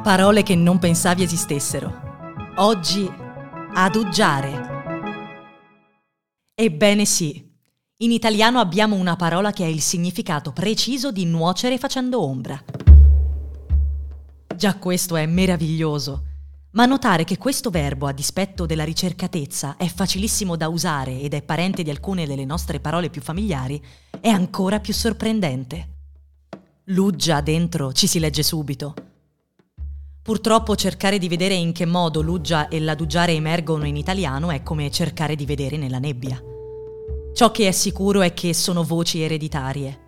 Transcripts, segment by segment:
parole che non pensavi esistessero. Oggi, adugiare. Ebbene sì, in italiano abbiamo una parola che ha il significato preciso di nuocere facendo ombra. Già questo è meraviglioso, ma notare che questo verbo, a dispetto della ricercatezza, è facilissimo da usare ed è parente di alcune delle nostre parole più familiari, è ancora più sorprendente. Luggia dentro ci si legge subito. Purtroppo cercare di vedere in che modo l'uggia e l'adugiare emergono in italiano è come cercare di vedere nella nebbia. Ciò che è sicuro è che sono voci ereditarie,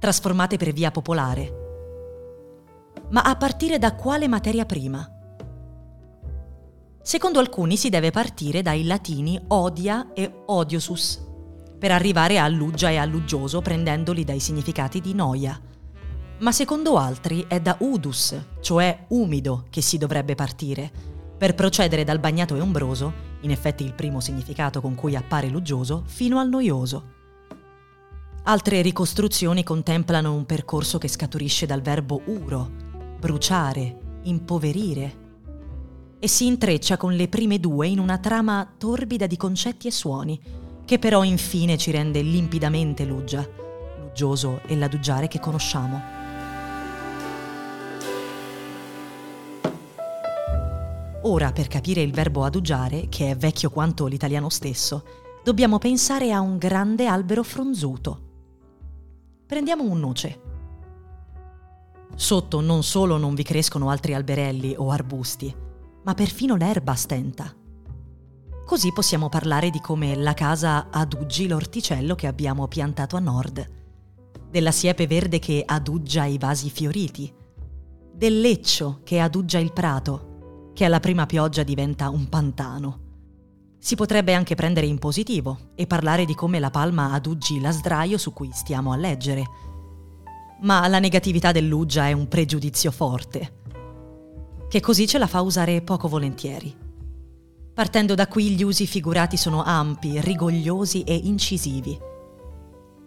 trasformate per via popolare. Ma a partire da quale materia prima? Secondo alcuni si deve partire dai latini odia e odiosus, per arrivare a luggia e alluggioso prendendoli dai significati di noia ma secondo altri è da udus, cioè umido, che si dovrebbe partire, per procedere dal bagnato e ombroso, in effetti il primo significato con cui appare luggioso, fino al noioso. Altre ricostruzioni contemplano un percorso che scaturisce dal verbo uro, bruciare, impoverire, e si intreccia con le prime due in una trama torbida di concetti e suoni, che però infine ci rende limpidamente luggia, luggioso e l'adugiare che conosciamo. Ora, per capire il verbo adugiare, che è vecchio quanto l'italiano stesso, dobbiamo pensare a un grande albero fronzuto. Prendiamo un noce. Sotto non solo non vi crescono altri alberelli o arbusti, ma perfino l'erba stenta. Così possiamo parlare di come la casa aduggi l'orticello che abbiamo piantato a nord, della siepe verde che aduggia i vasi fioriti, del leccio che aduggia il prato che alla prima pioggia diventa un pantano. Si potrebbe anche prendere in positivo e parlare di come la palma aduggi la sdraio su cui stiamo a leggere. Ma la negatività dell'uggia è un pregiudizio forte, che così ce la fa usare poco volentieri. Partendo da qui gli usi figurati sono ampi, rigogliosi e incisivi.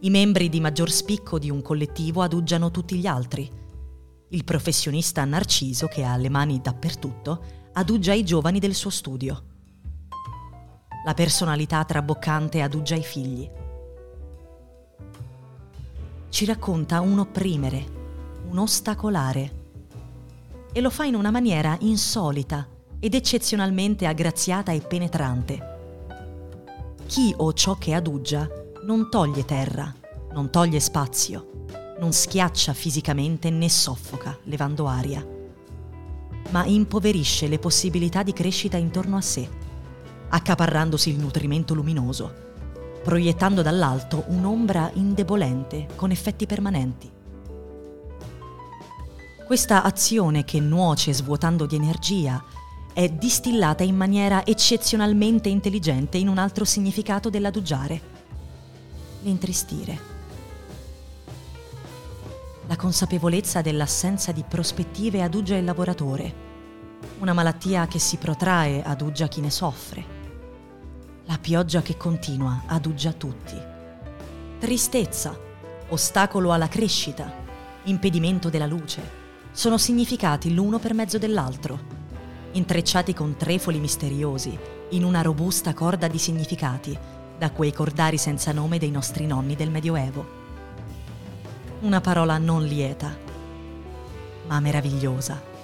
I membri di maggior spicco di un collettivo aduggiano tutti gli altri il professionista Narciso, che ha le mani dappertutto, aduggia i giovani del suo studio. La personalità traboccante aduggia i figli. Ci racconta un opprimere, un ostacolare. E lo fa in una maniera insolita ed eccezionalmente aggraziata e penetrante. Chi o ciò che aduggia non toglie terra, non toglie spazio, non schiaccia fisicamente né soffoca, levando aria, ma impoverisce le possibilità di crescita intorno a sé, accaparrandosi il nutrimento luminoso, proiettando dall'alto un'ombra indebolente con effetti permanenti. Questa azione che nuoce svuotando di energia è distillata in maniera eccezionalmente intelligente in un altro significato dell'adugiare, l'intristire la consapevolezza dell'assenza di prospettive adugia il lavoratore. Una malattia che si protrae adugia chi ne soffre. La pioggia che continua adugia tutti. Tristezza, ostacolo alla crescita, impedimento della luce, sono significati l'uno per mezzo dell'altro, intrecciati con trefoli misteriosi, in una robusta corda di significati, da quei cordari senza nome dei nostri nonni del Medioevo una parola non lieta, ma meravigliosa.